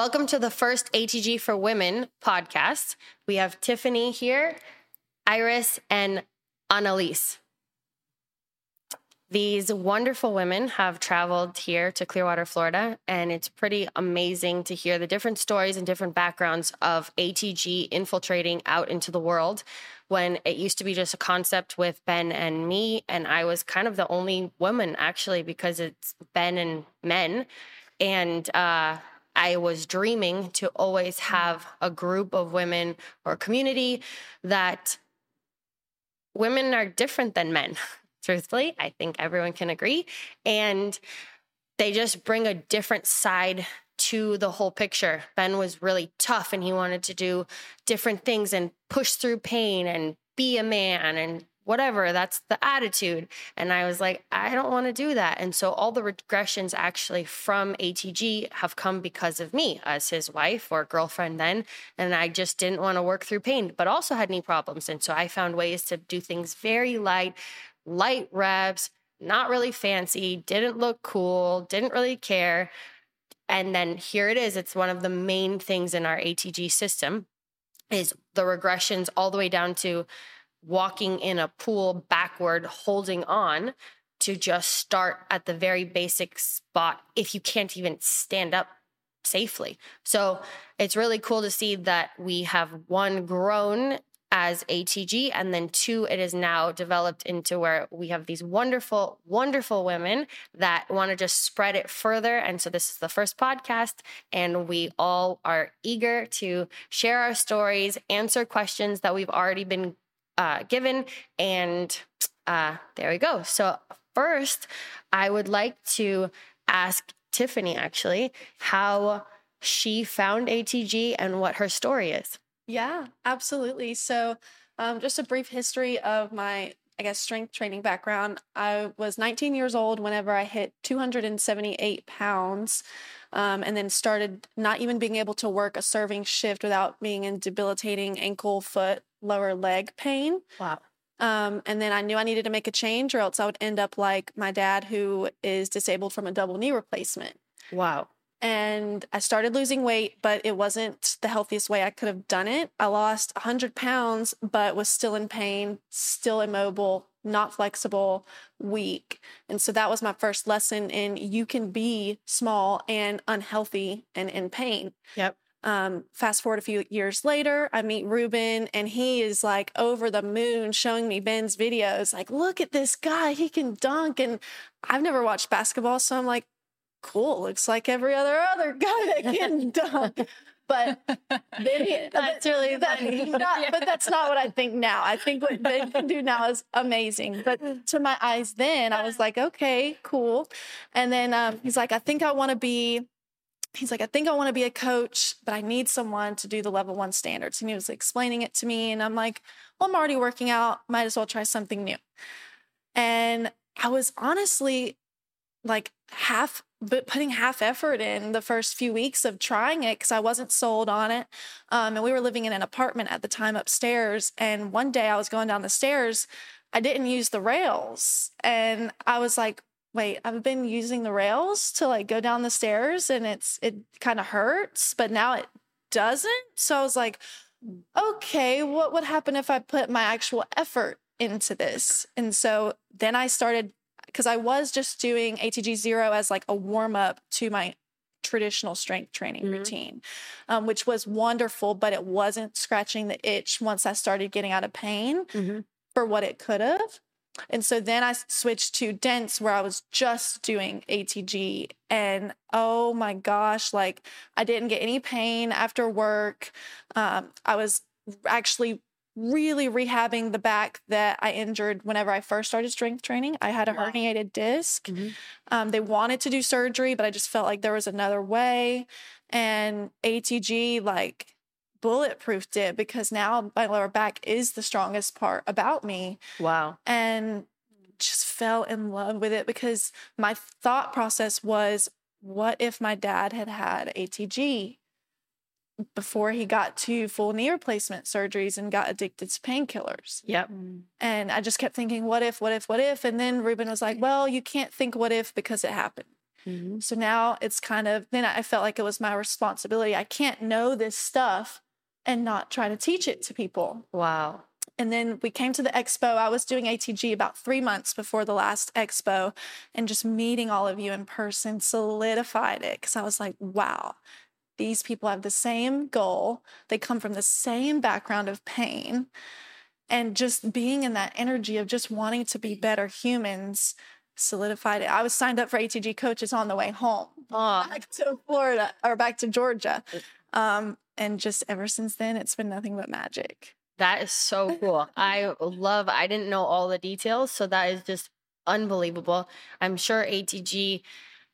Welcome to the first ATG for Women podcast. We have Tifani here, Iris, and Annelise. These wonderful women have traveled here to Clearwater, Florida, and it's pretty amazing to hear the different stories and different backgrounds of ATG infiltrating out into the world when it used to be just a concept with Ben and me. And I was kind of the only woman actually because it's Ben and men. And uh, I was dreaming to always have a group of women or community that women are different than men. truthfully. I think everyone can agree. And they just bring a different side to the whole picture. Ben was really tough and he wanted to do different things and push through pain and be a man and whatever. That's the attitude. And I was like, I don't want to do that. And so all the regressions actually from ATG have come because of me as his wife or girlfriend then. And I just didn't want to work through pain, but also had knee problems. And so I found ways to do things very light, light reps, not really fancy, didn't look cool, didn't really care. And then here it is. It's one of the main things in our ATG system is the regressions all the way down to walking in a pool backward, holding on to just start at the very basic spot if you can't even stand up safely. So it's really cool to see that we have one grown as ATG. And then two, it is now developed into where we have these wonderful, wonderful women that want to just spread it further. And so this is the first podcast, and we all are eager to share our stories, answer questions that we've already been uh, given. And uh, there we go. So, first, I would like to ask Tifani actually how she found ATG and what her story is. Yeah, absolutely. So, um, just a brief history of my, I guess, strength training background. I was 19 years old whenever I hit 278 pounds, um, and then started not even being able to work a serving shift without being in debilitating ankle, foot, lower leg pain. Wow. Um, and then I knew I needed to make a change, or else I would end up like my dad, who is disabled from a double knee replacement. Wow and I started losing weight, but it wasn't the healthiest way I could have done it. I lost 100 pounds, but was still in pain, still immobile, not flexible, weak. And so that was my first lesson in you can be small and unhealthy and in pain. Yep. Um, fast forward a few years later, I meet Ruben and he is like over the moon showing me Ben's videos. Like, look at this guy, he can dunk. And I've never watched basketball. So I'm like, cool. Looks like every other other guy that can dunk. But he, that's really that, not, yeah. But that's not what I think now. I think what Ben can do now is amazing. But to my eyes then, I was like, okay, cool. And then um, he's like, I think I want to be. He's like, I think I want to be a coach, but I need someone to do the level one standards. And he was explaining it to me, and I'm like, well, I'm already working out. Might as well try something new. And I was honestly like half but putting half effort in the first few weeks of trying it because I wasn't sold on it. Um, and we were living in an apartment at the time upstairs. And one day I was going down the stairs, I didn't use the rails. And I was like, wait, I've been using the rails to like go down the stairs and it's, it kind of hurts, but now it doesn't. So I was like, okay, what would happen if I put my actual effort into this? And so then I started because I was just doing ATG zero as like a warm up to my traditional strength training mm-hmm. routine, um, which was wonderful, but it wasn't scratching the itch once I started getting out of pain mm-hmm. for what it could have. And so then I switched to dense where I was just doing ATG. And oh my gosh, like I didn't get any pain after work. Um, I was actually really rehabbing the back that I injured whenever I first started strength training. I had a wow. herniated disk. Mm-hmm. Um, they wanted to do surgery, but I just felt like there was another way. And ATG, like, bulletproofed it because now my lower back is the strongest part about me. Wow. And just fell in love with it because my thought process was what if my dad had had ATG? Before he got to full knee replacement surgeries and got addicted to painkillers. Yep. And I just kept thinking, what if, what if, what if? And then Ruben was like, well, you can't think what if because it happened. Mhm. So now it's kind of, then I felt like it was my responsibility. I can't know this stuff and not try to teach it to people. Wow. And then we came to the expo. I was doing ATG about three months before the last expo, and just meeting all of you in person solidified it because I was like, wow, these people have the same goal. They come from the same background of pain. And just being in that energy of just wanting to be better humans solidified it. I was signed up for ATG coaches on the way home Oh, back to Florida or back to Georgia. Um, and just ever since then, it's been nothing but magic. that is so cool. I love, I didn't know all the details. So that is just unbelievable. I'm sure ATG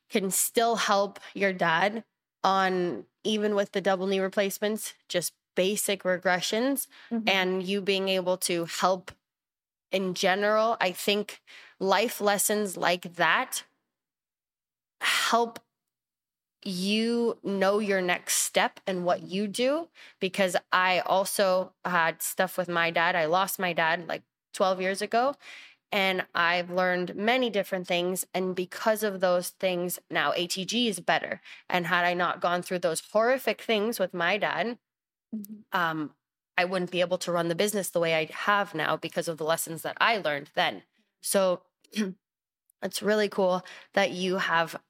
can still help your dad on even with the double knee replacements, just basic regressions Mm-hmm. and you being able to help in general. I think life lessons like that help you know your next step and what you do because I also had stuff with my dad. I lost my dad like 12 years ago and I've learned many different things and because of those things now ATG is better. And had I not gone through those horrific things with my dad, Mhm. um I wouldn't be able to run the business the way I have now because of the lessons that I learned then. So it's really cool that you have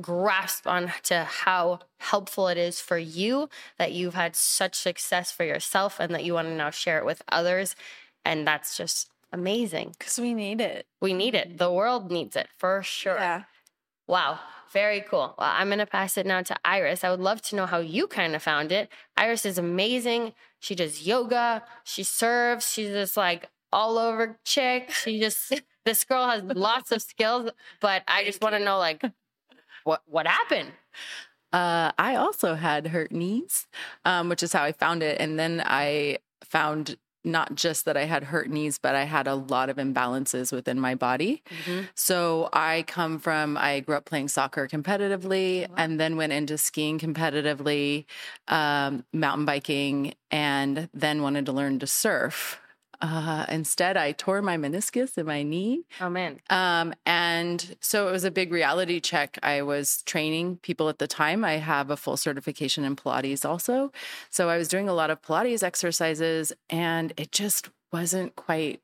grasp on to how helpful it is for you that you've had such success for yourself and that you want to now share it with others and that's just amazing. Because we need it. we need it. The world needs it for sure. Yeah. wow. Very cool. Well i'm going to pass it now to iris. I would love to know how you kind of found it. Iris is amazing. She does yoga. She serves. She's just like all over chick. She just this girl has lots of skills but i just want to know like what what happened? Uh, I also had hurt knees, um, which is how I found it. And then I found not just that I had hurt knees, but I had a lot of imbalances within my body. So I come from, I grew up playing soccer competitively Wow. and then went into skiing competitively, um, mountain biking, and then wanted to learn to surf. Uh, instead, I tore my meniscus in my knee. oh man Um, and so it was a big reality check. I was training people at the time. I have a full certification in Pilates also. So I was doing a lot of Pilates exercises and it just wasn't quite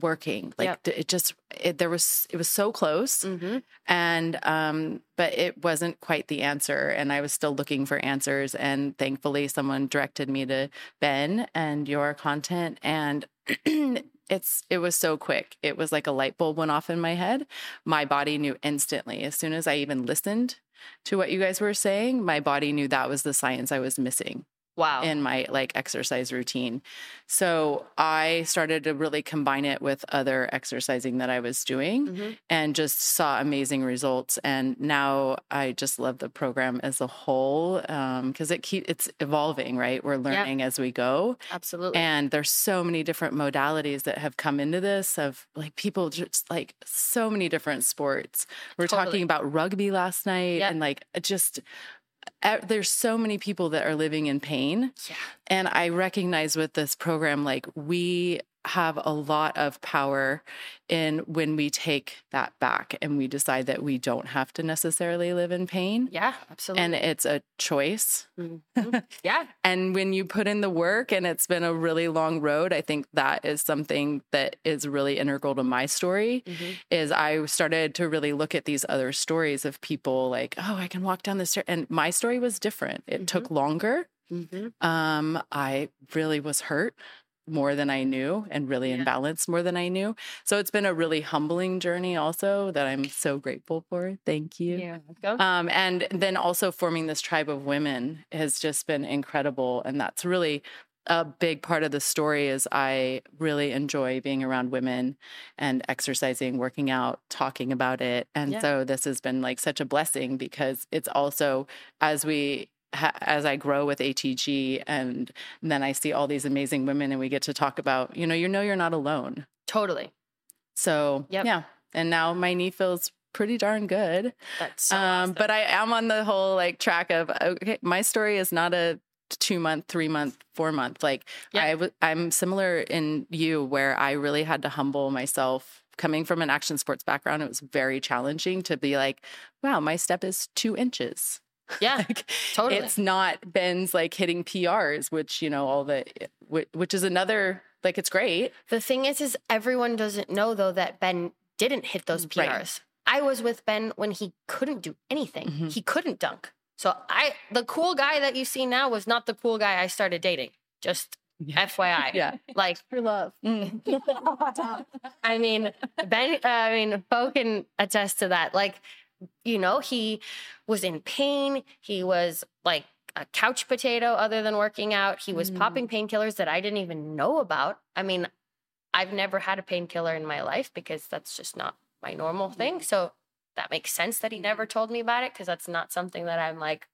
working. Like Yep. it just, it, there was, it was so close mm-hmm. and, um, but it wasn't quite the answer. And I was still looking for answers. And thankfully someone directed me to Ben and your content and it's it was so quick. It was like a light bulb went off in my head. My body knew instantly. As soon as I even listened to what you guys were saying, my body knew that was the science I was missing wow in my like exercise routine. So I started to really combine it with other exercising that I was doing Mhm. and just saw amazing results. And now I just love the program as a whole because it keep it's evolving, right? We're learning as we go. absolutely And there's so many different modalities that have come into this of like people just like so many different sports. We're Totally. talking about rugby last night Yep. and like just there's so many people that are living in pain. yeah And I recognize with this program, like we have a lot of power in when we take that back and we decide that we don't have to necessarily live in pain. yeah absolutely And it's a choice. Mhm. yeah And when you put in the work and it's been a really long road, I think that is something that is really integral to my story Mhm. is I started to really look at these other stories of people like, oh, I can walk down the stair. And my story was different. It took longer. Mhm. Um, I really was hurt more than I knew and really Yeah. imbalanced more than I knew. So it's been a really humbling journey also that I'm so grateful for. Thank you. yeah Um, and then also forming this tribe of women has just been incredible. And that's really a big part of the story is I really enjoy being around women and exercising, working out, talking about it. And Yeah. so this has been like such a blessing because it's also as we ha- as I grow with ATG and then I see all these amazing women and we get to talk about, you know, you know you're not alone. totally So, Yep. yeah. And now my knee feels pretty darn good that's so um, awesome. but I am on the whole like track of okay, my story is not a two month, three month, four month. Like Yeah. I w- I'm similar in you where I really had to humble myself coming from an action sports background, it was very challenging to be like, wow, my step is two inches. Yeah, Like, totally. It's not Ben's like hitting PRs, which, you know, all the, which, which is another, like, it's great. The thing is, is everyone doesn't know though that Ben didn't hit those PRs. Right. I was with Ben when he couldn't do anything. Mhm. He couldn't dunk. So I, the cool guy that you see now was not the cool guy I started dating. Just Yeah. FYI. Yeah. Like, For love. Mm. I mean, Ben, uh, I mean, Bo can attest to that. Like, you know, he was in pain. He was like a couch potato other than working out. He was Mm. popping painkillers that I didn't even know about. I mean, I've never had a painkiller in my life because that's just not my normal thing. So that makes sense that he never told me about it because that's not something that I'm like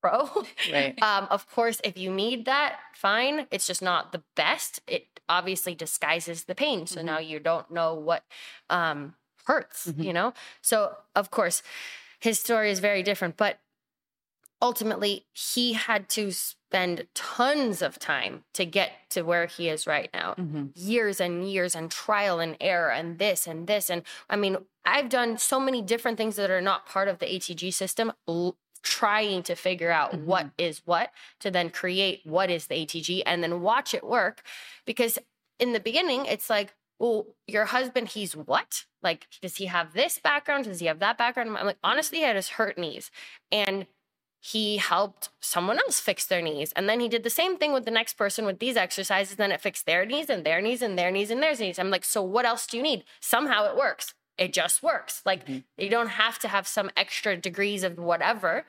pro. Right. Um, of course, if you need that, fine. It's just not the best. It obviously disguises the pain. So Mhm. now you don't know what um, hurts, Mhm. you know? So, of course, his story is very different. But ultimately, he had to spend tons of time to get to where he is right now Mhm. years and years and trial and error and this and this and i mean i've done so many different things that are not part of the atg system l- trying to figure out Mhm. what is what to then create what is the atg and then watch it work because in the beginning it's like well your husband he's what like does he have this background does he have that background i'm like honestly he had his hurt knees and he helped someone else fix their knees. And then he did the same thing with the next person with these exercises. Then it fixed their knees and their knees and their knees and their knees. I'm like, so what else do you need? Somehow it works. It just works. Like Mhm. you don't have to have some extra degrees of whatever.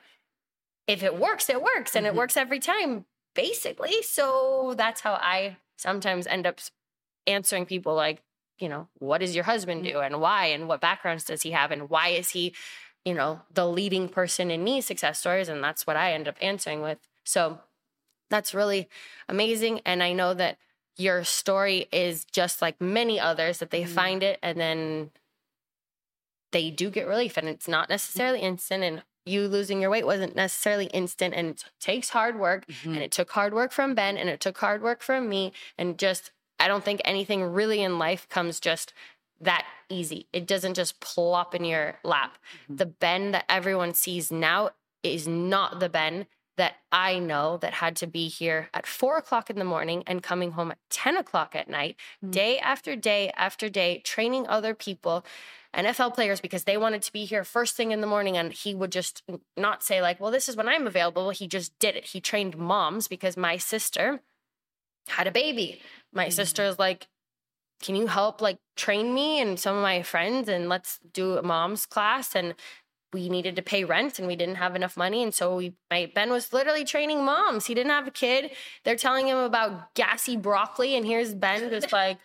If it works, it works. And it Mhm. works every time, basically. So that's how I sometimes end up answering people like, you know, what does your husband do and why and what backgrounds does he have and why is he you know, the leading person in me success stories. And that's what I end up answering with. So that's really amazing. And I know that your story is just like many others that they Mhm. find it and then they do get relief. And it's not necessarily instant. And you losing your weight wasn't necessarily instant and it takes hard work. Mhm. And it took hard work from Ben and it took hard work from me. And just, I don't think anything really in life comes just that easy. It doesn't just plop in your lap. Mhm. The Ben that everyone sees now is not the Ben that I know that had to be here at four o'clock in the morning and coming home at 10 o'clock at night, Mhm. day after day after day, training other people. NFL players because they wanted to be here first thing in the morning. And he would just not say, like, well, this is when I'm available. He just did it. He trained moms because my sister had a baby. My Mhm. sister's like, can you help like train me and some of my friends and let's do a mom's class and we needed to pay rent and we didn't have enough money and so we my ben was literally training moms he didn't have a kid they're telling him about gassy broccoli and here's ben just like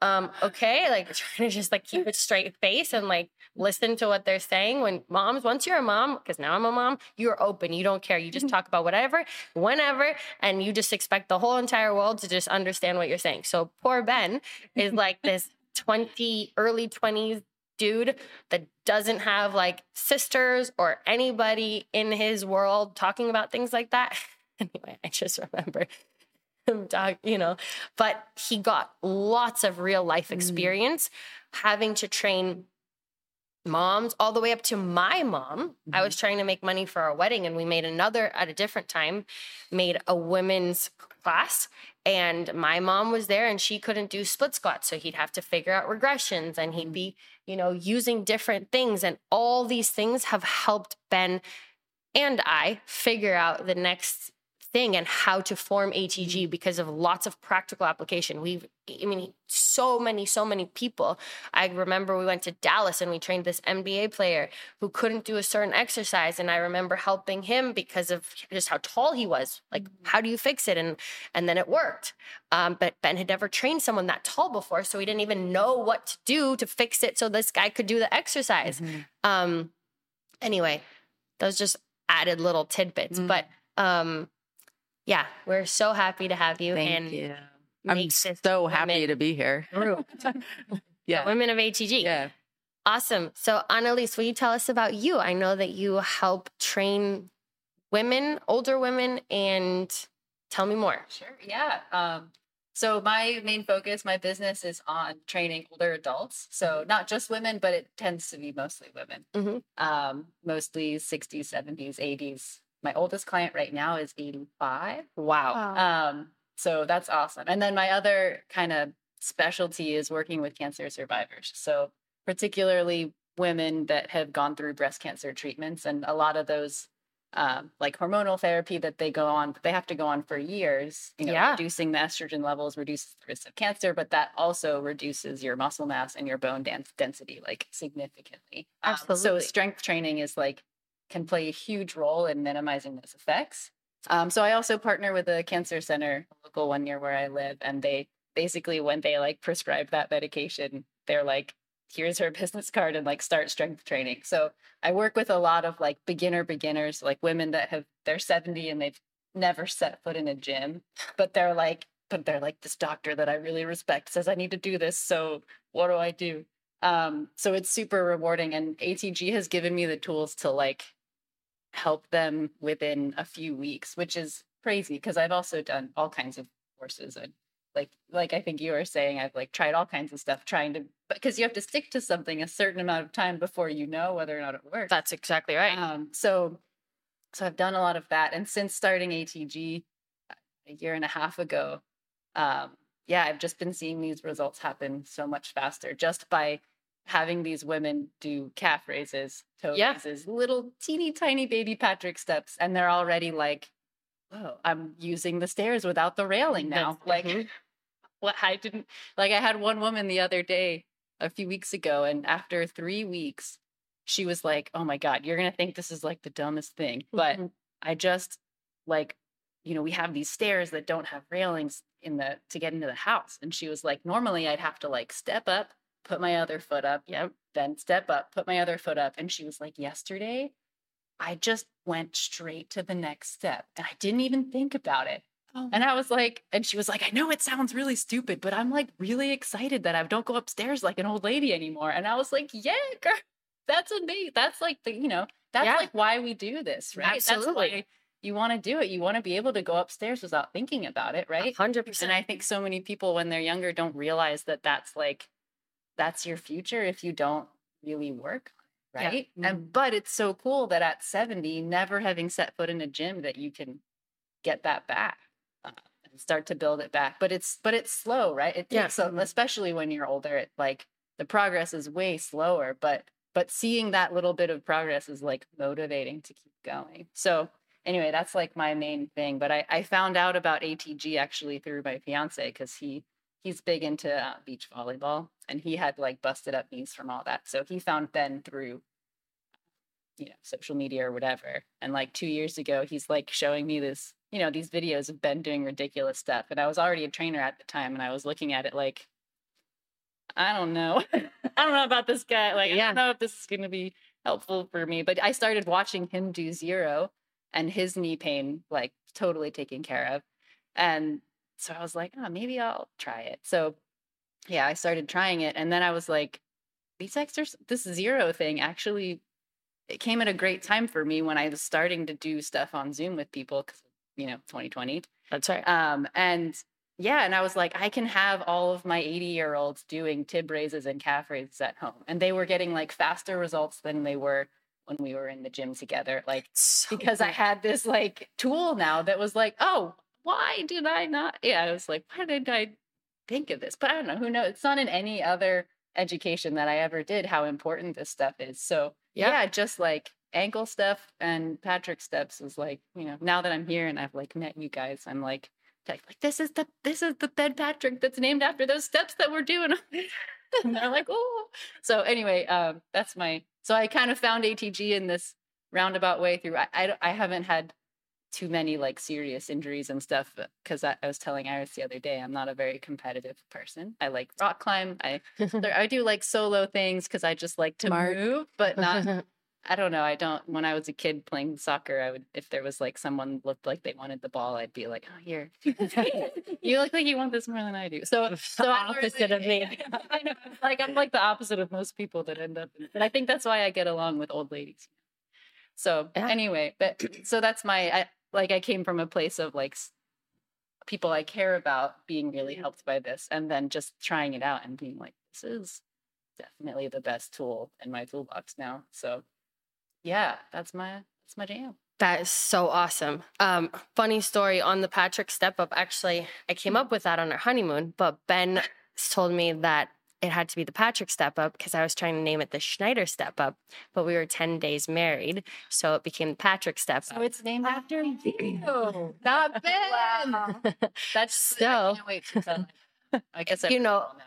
um okay like trying to just like keep a straight face and like listen to what they're saying. When moms once you're a mom because now i'm a mom you're open. You don't care. You just talk about whatever whenever and you just expect the whole entire world to just understand what you're saying. So poor ben is like this 20 early 20s dude that doesn't have like sisters or anybody in his world talking about things like that. Anyway i just remember you know but he got lots of real life Mm. experience having to train moms all the way up to my mom. I was trying to make money for our wedding and we made another at a different time made a women's class and my mom was there and she couldn't do split squats so he'd have to figure out regressions and he'd be you know using different things and all these things have helped ben and i figure out the next thing and how to form atg because of lots of practical application. We've i mean so many so many people. I remember we went to dallas and we trained this nba player who couldn't do a certain exercise and i remember helping him because of just how tall he was. Like how do you fix it? And and then it worked. Um, but ben had never trained someone that tall before so he didn't even know what to do to fix it so this guy could do the exercise. Mhm. um anyway those just added little tidbits. Mm. but um yeah we're so happy to have you Thank and you. I'm so happy to be here. group Yeah. women of atg Yeah. Awesome. So, Annelise, will you tell us about you? I know that you help train women, older women, and tell me more. Sure. Yeah. Um, So my main focus, my business is on training older adults. So not just women, but it tends to be mostly women. Mhm. Um, mostly 60s, 70s, 80s. My oldest client right now is 85. Wow. Wow. Um, so that's awesome. And then my other kind of specialty is working with cancer survivors. So particularly women that have gone through breast cancer treatments and a lot of those um, like hormonal therapy that they go on, they have to go on for years, you know, Yeah. reducing the estrogen levels reduces the risk of cancer, but that also reduces your muscle mass and your bone dens- density like significantly. Um, so strength training is like can play a huge role in minimizing those effects. Um, so I also partner with a cancer center, a local one near where I live, and they basically when they like prescribe that medication, they're like, here's her business card and like start strength training. So I work with a lot of like beginner beginners, like women that have they're 70 and they've never set foot in a gym, but they're like, but they're like this doctor that I really respect says I need to do this. So what do I do? Um, so it's super rewarding and ATG has given me the tools to like help them within a few weeks, which is crazy because I've also done all kinds of courses and like like I think you were saying, I've like tried all kinds of stuff trying to because you have to stick to something a certain amount of time before you know whether or not it works. That's exactly right. Um, so, so I've done a lot of that, and since starting ATG a year and a half ago, um, yeah, I've just been seeing these results happen so much faster just by having these women do calf raises, toe Yeah. raises, little teeny tiny baby Patrick steps, and they're already like, "Whoa, I'm using the stairs without the railing now." That's- like, mhm. what I didn't like. I had one woman the other day, a few weeks ago, and after three weeks, she was like, "Oh my god, you're gonna think this is like the dumbest thing," but Mhm. I just like, you know, we have these stairs that don't have railings in the to get into the house, and she was like, normally I'd have to like step up, put my other foot up, Yep. then step up, put my other foot up, and she was like, yesterday. I just went straight to the next step and I didn't even think about it. Oh, And I was like, and she was like, I know it sounds really stupid, but I'm like really excited that I don't go upstairs like an old lady anymore. And I was like, yeah, girl, that's amazing. That's like the, you know, that's Yeah. like why we do this, right? That's Absolutely. why you want to do it. You want to be able to go upstairs without thinking about it, right? Hundred And percent. And I think so many people when they're younger don't realize that that's like, that's your future if you don't really work it, Yeah. right? And but it's so cool that at 70, never having set foot in a gym, that you can get that back uh, and start to build it back. But it's but it's slow, right? It Yeah. takes so especially when you're older, it like the progress is way slower, but but seeing that little bit of progress is like motivating to keep going. So anyway, that's like my main thing. But I, I found out about ATG actually through my fiance because he he's big into uh, beach volleyball and he had like busted up knees from all that. So he found Ben through you know social media or whatever. And like two years ago, he's like showing me this you know these videos of Ben doing ridiculous stuff. And I was already a trainer at the time, and I was looking at it like. I don't know. I don't know about this guy. Like, I don't know if this is going to be helpful for me. But I started watching him do zero and his knee pain like totally taken care of. And so I was like, oh, maybe I'll try it. So yeah, I started trying it. And then I was like, these exercises, this zero thing actually, it came at a great time for me when I was starting to do stuff on Zoom with people because, you know, 2020. That's right. Um, and yeah, and I was like, I can have all of my 80 year olds doing tib raises and calf raises at home. And they were getting like faster results than they were when we were in the gym together. Like, So because I had this like tool now that was like, oh, why did I not? Yeah, I was like, why did I think of this? But I don't know. Who knows? It's not in any other education that I ever did how important this stuff is. So Yeah. yeah, just like ankle stuff and Patrick steps is like, you know, now that I'm here and I've like met you guys, I'm like, like like, this is the this is the Ben Patrick that's named after those steps that we're doing. and they're like, oh. So anyway, um, that's my. So I kind of found ATG in this roundabout way through. I I, I haven't had too many like serious injuries and stuff uh, because I, I was telling Iris the other day I'm not a very competitive person. I like rock climb. I I do like solo things because I just like to Smart. move, but not I don't know. I don't. When I was a kid playing soccer, I would if there was like someone looked like they wanted the ball, I'd be like, "Oh, here, you look like you want this more than I do." So, so opposite of me. I know. Like I'm like the opposite of most people that end up. In, but I think that's why I get along with old ladies. So Yeah. anyway, but so that's my. I, like I came from a place of like people I care about being really helped by this, and then just trying it out and being like, this is definitely the best tool in my toolbox now. So, yeah, that's my that's my jam. That is so awesome. Um, funny story on the Patrick step up. Actually, I came up with that on our honeymoon, but Ben told me that it had to be the Patrick step up because I was trying to name it the Schneider step up, but we were 10 days married. So it became the Patrick step up. So it's named after you, not Ben. That's So- I can't wait to tell. I guess You know, everyone know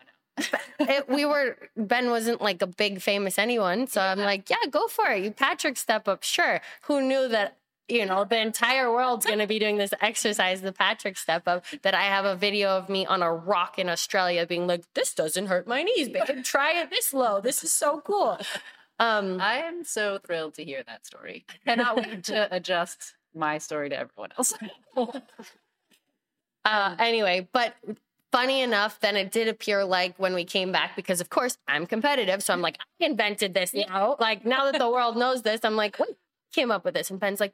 it, we were Ben wasn't like a big famous anyone, so I'm like, yeah, go for it. You Patrick step up, sure. Who knew that you know the entire world's going to be doing this exercise, the Patrick step up? That I have a video of me on a rock in Australia, being like, this doesn't hurt my knees, babe. Try it this low. This is so cool. Um, I am so thrilled to hear that story. Cannot wait to adjust my story to everyone else. Uh, anyway, but funny enough, then it did appear like when we came back, because of course I'm competitive. So I'm like, I invented this now. Like now that the world knows this, I'm like, wait, came up with this. And Ben's like,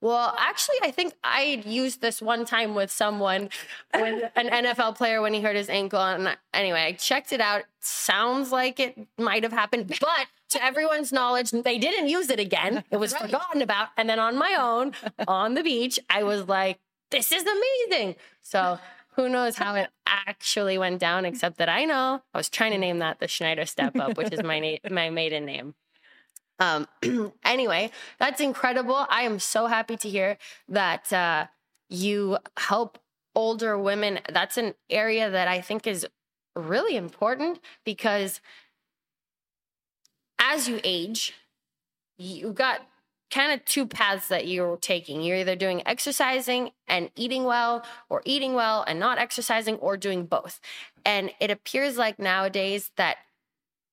well, actually, I think I used this one time with someone, with an NFL player when he hurt his ankle. And I- anyway, I checked it out. Sounds like it might have happened, but to everyone's knowledge, they didn't use it again. It was forgotten about. And then on my own, on the beach, I was like, this is amazing. So who knows how it actually went down, except that I know I was trying to name that the Schneider Step Up, which is my na- my maiden name. Um, anyway, that's incredible. I am so happy to hear that uh, you help older women. That's an area that I think is really important because as you age, you got kind of two paths that you're taking. You're either doing exercising and eating well, or eating well and not exercising, or doing both. And it appears like nowadays that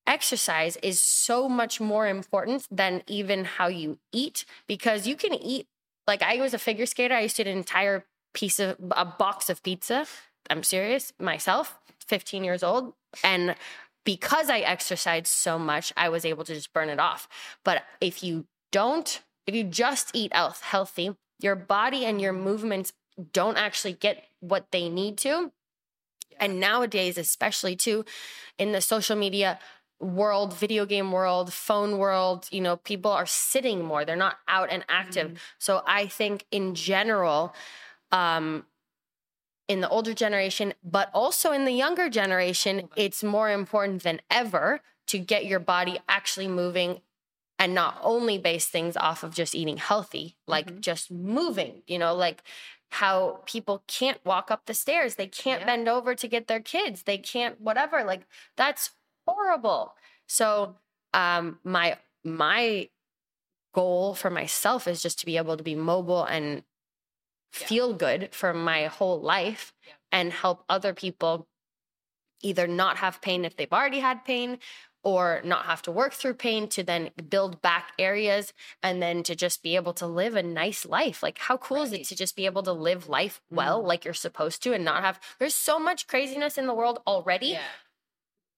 exercise is so much more important than even how you eat because you can eat like I was a figure skater. I used to eat an entire piece of a box of pizza. I'm serious, myself, 15 years old. And because I exercised so much, I was able to just burn it off. But if you don't, if you just eat healthy, your body and your movements don't actually get what they need to. And nowadays, especially too, in the social media world, video game world, phone world, you know, people are sitting more. They're not out and active. So I think in general, um, in the older generation, but also in the younger generation, it's more important than ever to get your body actually moving and not only base things off of just eating healthy, like just moving, you know, like how people can't walk up the stairs, they can't Yeah. bend over to get their kids, they can't whatever. Like that's horrible. So um my my goal for myself is just to be able to be mobile and Yeah. feel good for my whole life Yeah. and help other people either not have pain if they've already had pain or not have to work through pain to then build back areas and then to just be able to live a nice life. Like, how cool is it to just be able to live life well, Mhm. like you're supposed to, and not have, there's so much craziness in the world already. Yeah.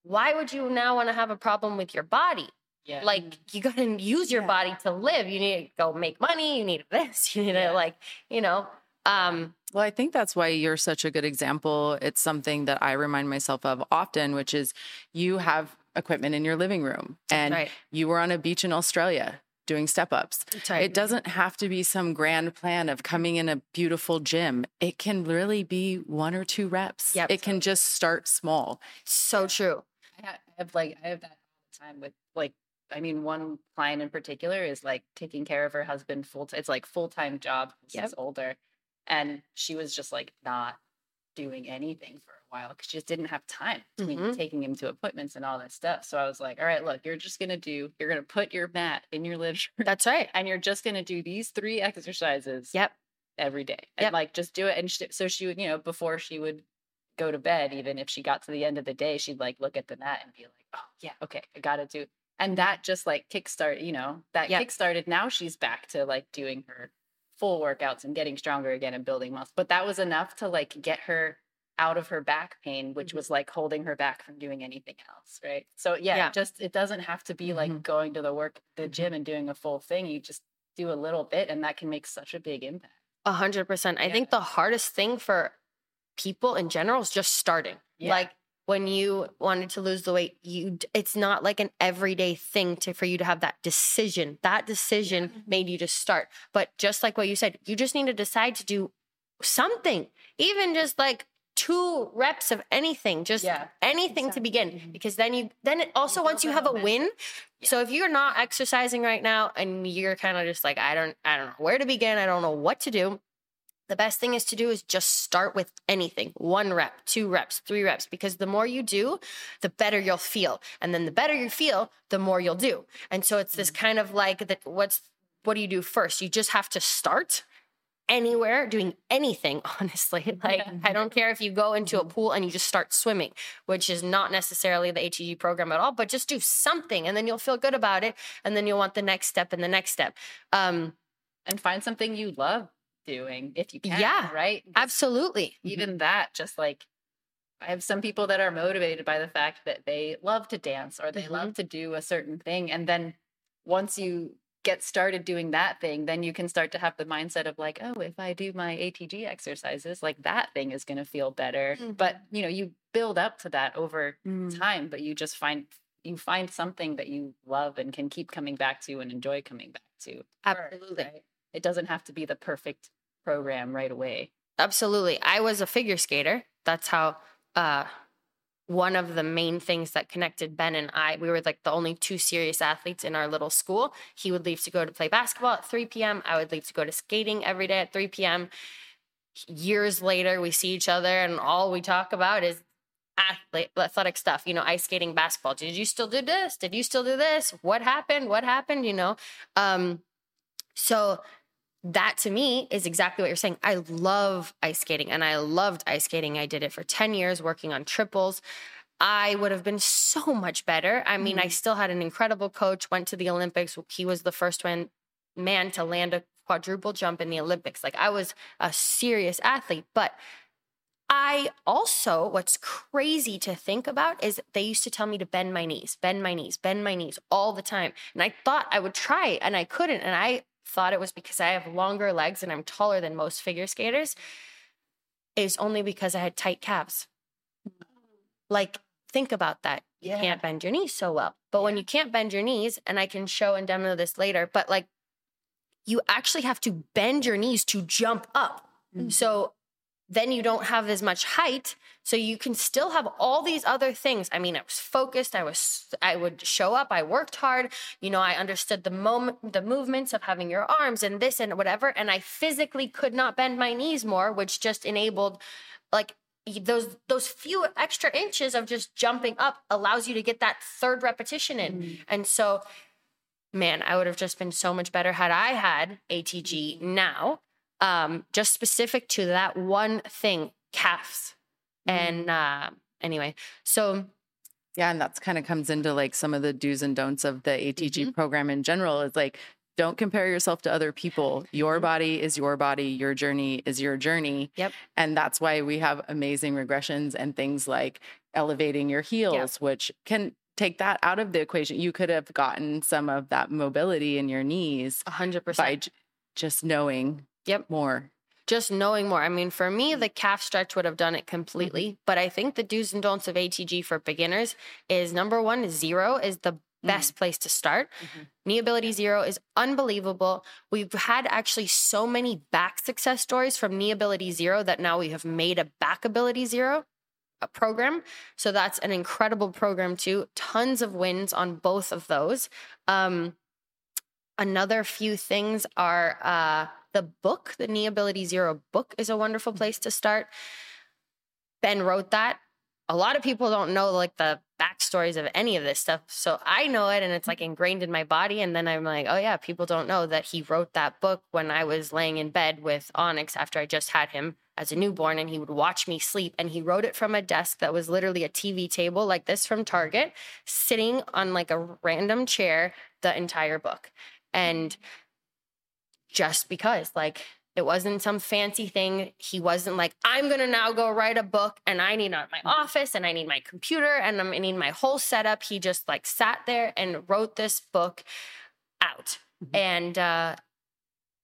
Why would you now want to have a problem with your body? Yeah. Like, you got to use your Yeah. body to live. You need to go make money. You need this. You need Yeah. to, like, you know, um, Well, I think that's why you're such a good example. It's something that I remind myself of often, which is you have equipment in your living room and right. you were on a beach in Australia doing step ups. Right. It doesn't have to be some grand plan of coming in a beautiful gym. It can really be one or two reps. Yep. It can just start small. so true. I have like I have that all the time with like I mean one client in particular is like taking care of her husband full time. It's like full time job. Yep. She's older, and she was just like not doing anything for a while because she just didn't have time between Mhm. taking him to appointments and all that stuff. So I was like, all right, look, you're just gonna do you're gonna put your mat in your living room, That's right. and you're just gonna do these three exercises Yep. every day and Yep. like just do it and sh- so she would you know before she would go to bed even if she got to the end of the day she'd like look at the mat and be like oh yeah okay i gotta do and that just like kickstart you know that Yep. kickstarted now she's back to like doing her full workouts and getting stronger again and building muscle but that was enough to like get her out of her back pain which Mhm. was like holding her back from doing anything else right so yeah, Yeah. just it doesn't have to be like Mhm. going to the work the gym and doing a full thing you just do a little bit and that can make such a big impact A hundred percent. I Yeah. think the hardest thing for people in general is just starting. Yeah. Like when you wanted to lose the weight, you it's not like an everyday thing to for you to have that decision. That decision made you just start. But just like what you said, you just need to decide to do something. Even just like two reps of anything, just Yeah, anything to begin Mhm. because then you then it also build once you have a win Yeah. so if you're not exercising right now and you're kind of just like i don't i don't know where to begin i don't know what to do the best thing is to do is just start with anything one rep two reps three reps because the more you do the better you'll feel. And then the better you feel the more you'll do. And so it's this kind of like that what's what do you do first? You just have to start anywhere doing anything honestly. Like i don't care if you go into a pool and you just start swimming which is not necessarily the ATG program at all but just do something and then you'll feel good about it. And then you'll want the next step and the next step. Um and find something you love doing if you can. Yeah, right. 'Cause absolutely mm-hmm. Even that, just like I have some people that are motivated by the fact that they love to dance or they Mhm. love to do a certain thing, and then once you get started doing that thing, then you can start to have the mindset of like, oh, if I do my ATG exercises, like that thing is going to feel better. But mm-hmm. you know, you build up to that over mm. time, but you just find you find something that you love and can keep coming back to and enjoy coming back to. absolutely right? It doesn't have to be the perfect program right away. Absolutely. I was a figure skater. That's how uh one of the main things that connected Ben and I, we were like the only two serious athletes in our little school. He would leave to go to play basketball at 3 p.m. I would leave to go to skating every day at 3 p.m. Years later, we see each other and all we talk about is athlete, athletic stuff, you know, ice skating, basketball. Did you still do this? Did you still do this? What happened? What happened? You know? Um, so that to me is exactly what you're saying. I love ice skating and I loved ice skating. I did it for 10 years working on triples. I would have been so much better. I mean, I mm-hmm. still had an incredible coach, went to the Olympics. He was the first one man to land a quadruple jump in the Olympics. Like I was a serious athlete, but I also, what's crazy to think about is they used to tell me to bend my knees, bend my knees, bend my knees all the time. And I thought I would try it and I couldn't. And I thought it was because I have longer legs and I'm taller than most figure skaters. Is only because I had tight calves. Like, think about that. You Yeah. can't bend your knees so well. But when you can't bend your knees, and I can show and demo this later, but like, you actually have to bend your knees to jump up. Mhm. So then you don't have as much height so you can still have all these other things. I mean i was focused i was i would show up i worked hard you know i understood the moment the movements of having your arms and this and whatever and i physically could not bend my knees more which just enabled like those those few extra inches of just jumping up allows you to get that third repetition in. Mm-hmm. And so man i would have just been so much better had i had atg now um, just specific to that one thing, calves. And uh, anyway, so Yeah, and that's kind of comes into like some of the do's and don'ts of the ATG program in general. Is like don't compare yourself to other people. Your Mhm. body is your body. Your journey is your journey. Yep. And that's why we have amazing regressions and things like elevating your heels, which can take that out of the equation. You could have gotten some of that mobility in your knees a hundred by percent. j- just knowing Yep. more. Just knowing more. I mean, for me, the calf stretch would have done it completely. But I think the do's and don'ts of ATG for beginners is number one, zero is the best place to start. Mhm. Knee Ability Zero is unbelievable. We've had actually so many back success stories from Knee Ability Zero that now we have made a Back Ability Zero a program. So that's an incredible program too. Tons of wins on both of those. Um, another few things are uh, the book, the Knee Ability Zero book is a wonderful mm. place to start. Ben wrote that. A lot of people don't know like the backstories of any of this stuff. So I know it and it's mm. like ingrained in my body. And then I'm like, oh yeah, people don't know that he wrote that book when I was laying in bed with Onyx after I just had him as a newborn and he would watch me sleep. And he wrote it from a desk that was literally a TV table like this from Target, sitting on like a random chair the entire book. And just because, like, it wasn't some fancy thing. He wasn't like, I'm going to now go write a book and I need my office and I need my computer and I'm- need my whole setup. He just like sat there and wrote this book out. Mhm. And uh,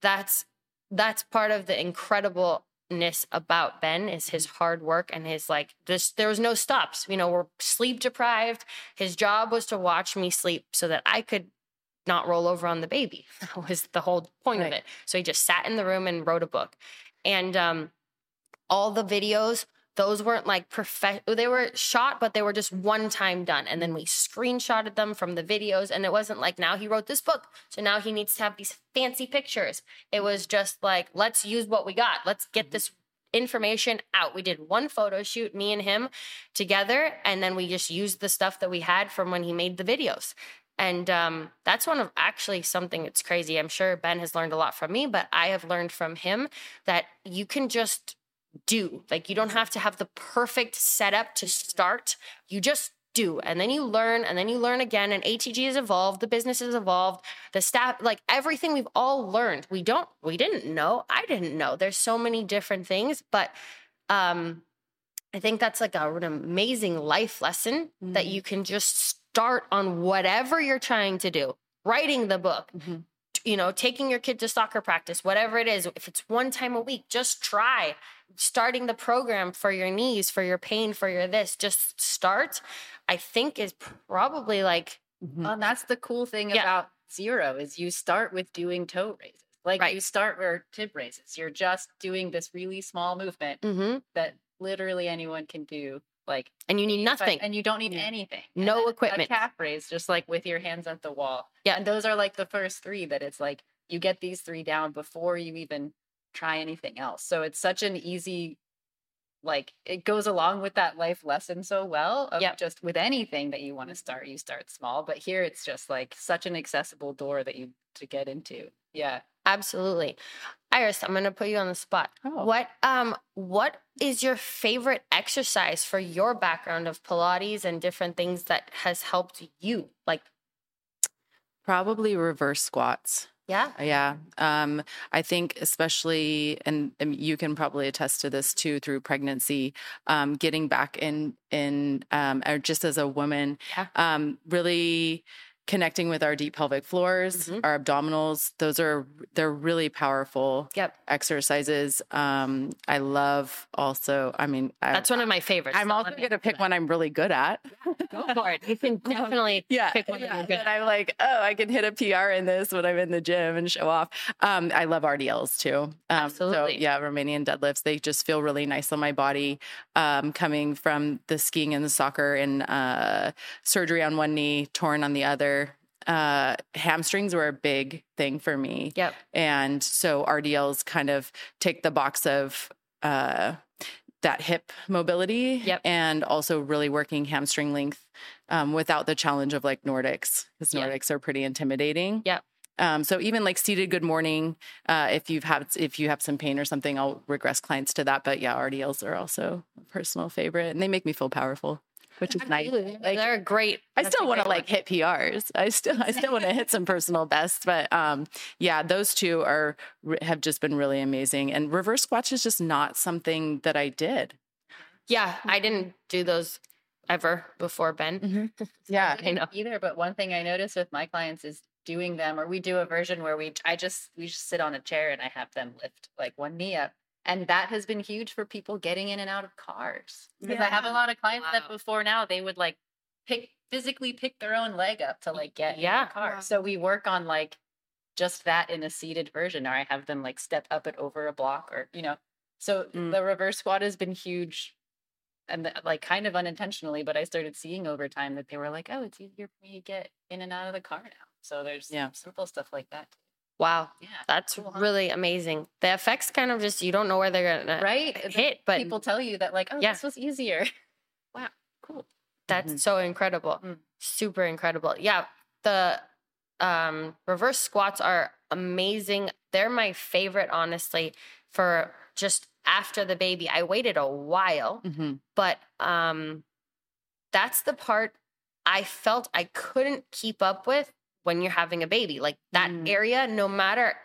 that's that's part of the incredibleness about Ben is his hard work and his like this there was no stops. You know, we're sleep deprived. His job was to watch me sleep so that I could not roll over on the baby. That was the whole point of it. So he just sat in the room and wrote a book. And um all the videos those weren't like perfect they were shot but they were just one time done. And then we screenshotted them from the videos. And it wasn't like now he wrote this book so now he needs to have these fancy pictures. It was just like let's use what we got. Let's get this information out. We did one photo shoot me and him together. And then we just used the stuff that we had from when he made the videos and um, that's one of actually something that's crazy. I'm sure Ben has learned a lot from me, but I have learned from him that you can just do. Like, you don't have to have the perfect setup to start. You just do. And then you learn, and then you learn again. And ATG has evolved, the business has evolved, the staff, like everything we've all learned. We don't, we didn't know. I didn't know. There's so many different things, but um, I think that's like a, an amazing life lesson that you can just start on whatever you're trying to do. Writing the book, Mhm. you know, taking your kid to soccer practice, whatever it is. If it's one time a week, just try starting the program for your knees, for your pain, for your this. Just start. I think is probably like Mhm. Well, and that's the cool thing Yeah. about zero is you start with doing toe raises. Like Right. you start where tib raises. You're just doing this really small movement mhm. that literally anyone can do. Like and you need nothing. and you don't need anything. No equipment. A calf raise, just like with your hands at the wall. Yeah. And those are like the first three that it's like you get these three down before you even try anything else. So it's such an easy like it goes along with that life lesson so well of Yep. just with anything that you want to start you start small but here it's just like such an accessible door that you to get into yeah Absolutely. Iris, I'm going to put you on the spot. Oh. What um what is your favorite exercise for your background of Pilates and different things that has helped you? Like, Probably reverse squats. yeah. Yeah. Um, I think especially, and, and you can probably attest to this too through pregnancy, um, getting back in, in, um, or just as a woman, Yeah. um, really connecting with our deep pelvic floors, Mhm. our abdominals. Those are, they're really powerful Yep. exercises. Um, I love also, I mean, I, That's one of my favorites. I'm so also going to pick one I'm really good at. Go for it. You can definitely yeah, pick one that yeah. you're good And I'm like, oh, I can hit a PR in this when I'm in the gym and show off. Um, I love RDLs too. Um, Absolutely. So yeah, Romanian deadlifts. They just feel really nice on my body. Um, coming from the skiing and the soccer and uh, surgery on one knee, torn on the other. Uh, hamstrings were a big thing for me. Yep. And so RDLs kind of take the box of uh, that hip mobility Yep. and also really working hamstring length um, without the challenge of like Nordics because. Nordics are pretty intimidating. Yep. Um, so even like seated good morning, uh, if you've had if you have some pain or something, I'll regress clients to that. But yeah, RDLs are also a personal favorite, and they make me feel powerful, which is nice. Like, They're great. I still want to like hit PRs. I still I still want to hit some personal bests, but um yeah, those two are have just been really amazing. And reverse squats is just not something that I did. Yeah, I didn't do those ever before Ben. Yeah, I know. either but one thing i notice with my clients is doing them or we do a version where we i just we just sit on a chair and i have them lift like one knee up and that has been huge for people getting in and out of cars because i have a lot of clients that before now they would like pick physically pick their own leg up to like get Yeah. in the car Wow. so we work on like just that in a seated version or i have them like step up it over a block or you know so Mm. the reverse squat has been huge and the, like kind of unintentionally, but I started seeing over time that they were like, oh, it's easier for me to get in and out of the car now. So there's Yeah. simple stuff like that. Wow, Yeah. that's Cool, huh? really amazing. The effects kind of just you don't know where they're gonna Right? Hit, but People tell you that like, oh, Yeah. this was easier. wow. Cool. That's Mhm. so incredible. Mm. Super incredible. Yeah. The um reverse squats are amazing. They're my favorite, honestly, for just after the baby. I waited a while, Mhm. but um that's the part I felt I couldn't keep up with when you're having a baby. Like that Mm. area, no matter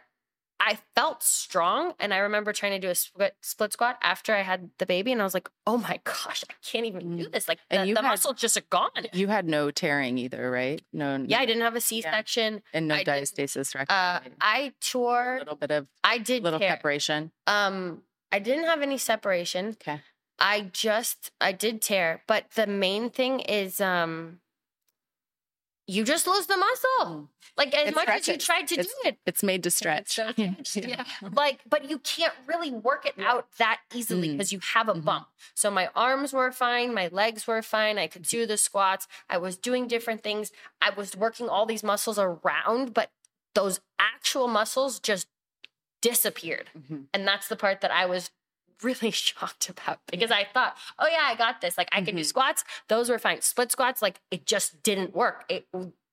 I felt strong and I remember trying to do a split, split squat after I had the baby and I was like, "Oh my gosh, I can't even do Mm. this." Like And the, you the had- muscle just gone. You had no tearing either, right? No, Yeah, I didn't have a C-section. and no I diastasis recti. Uh, I tore. A little bit of I did little tear. preparation. Um, I didn't have any separation. Okay. I just I did tear, but the main thing is um you just lose the muscle. Like as It much as you stretches. tried to It's- do it. It's made to stretch. So yeah. Like, but you can't really work it Yeah. out that easily Mm. because you have a Mhm. bump. So my arms were fine, my legs were fine. I could do the squats. I was doing different things. I was working all these muscles around, but those actual muscles just disappeared. Mhm. And that's the part that I was really shocked about because I thought, oh yeah, I got this. Like I can do Mhm. squats. Those were fine. Split squats, like it just didn't work. It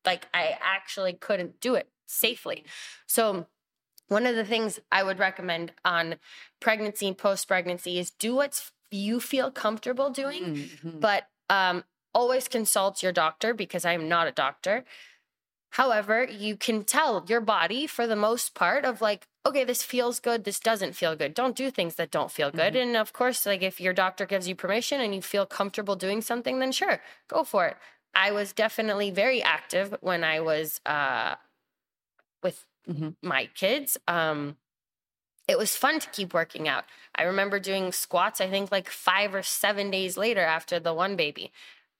like I actually couldn't do it safely. So one of the things I would recommend on pregnancy and post pregnancy is do what you feel comfortable doing Mhm. but um, always consult your doctor because I'm not a doctor. However, you can tell your body for the most part of like, okay, this feels good, this doesn't feel good. Don't do things that don't feel good. And of course, like if your doctor gives you permission and you feel comfortable doing something, then sure, go for it. I was definitely very active when I was uh, with Mhm. my kids. Um, it was fun to keep working out. I remember doing squats, I think like five or seven days later after the one baby.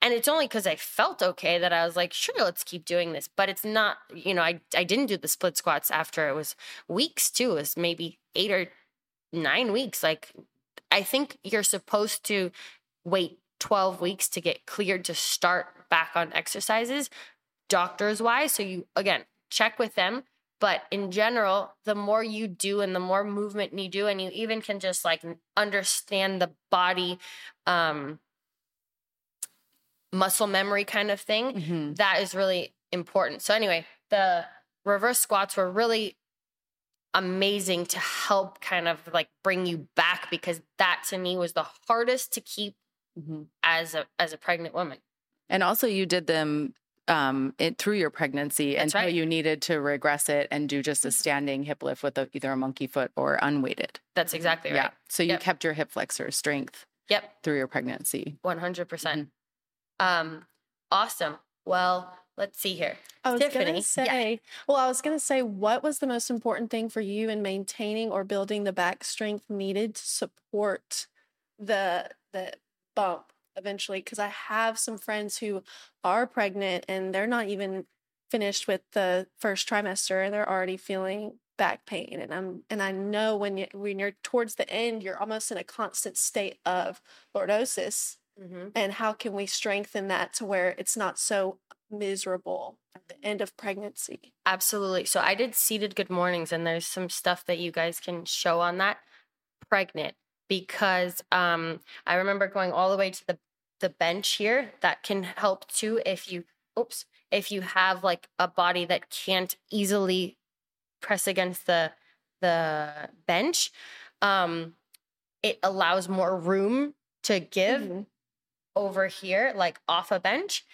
And it's only because I felt okay that I was like, sure, let's keep doing this. But it's not, you know, I, I didn't do the split squats after it was weeks too. It was maybe eight or nine weeks. Like, I think you're supposed to wait 12 weeks to get cleared to start back on exercises, doctors wise. So, you, again, check with them. But in general, the more you do and the more movement you do, and you even can just like understand the body um, muscle memory kind of thing, Mhm. that is really important. So, anyway, the reverse squats were really amazing to help kind of like bring you back because that to me was the hardest to keep Mhm. as a as a pregnant woman. And also, you did them um, it, through your pregnancy That's until right. Mm-hmm. you needed to regress it and do just a standing hip lift with a, either a monkey foot or unweighted. That's exactly right. Yeah. So you Yep. kept your hip flexor strength Yep, through your pregnancy. one hundred percent. Um, awesome. Well, let's see here. I was Tifani, gonna yeah. say, well, I was gonna say, what was the most important thing for you in maintaining or building the back strength needed to support the the bump eventually? Because I have some friends who are pregnant and they're not even finished with the first trimester and they're already feeling back pain and I'm and I know when you when you're towards the end you're almost in a constant state of lordosis Mm-hmm. and how can we strengthen that to where it's not so miserable at the end of pregnancy Absolutely. So I did seated good mornings, and there's some stuff that you guys can show on that pregnant because um, I remember going all the way to the the bench here. That can help too if you oops if you have like a body that can't easily press against the the bench. Um, it allows more room to give Mhm. Over here, like off a bench.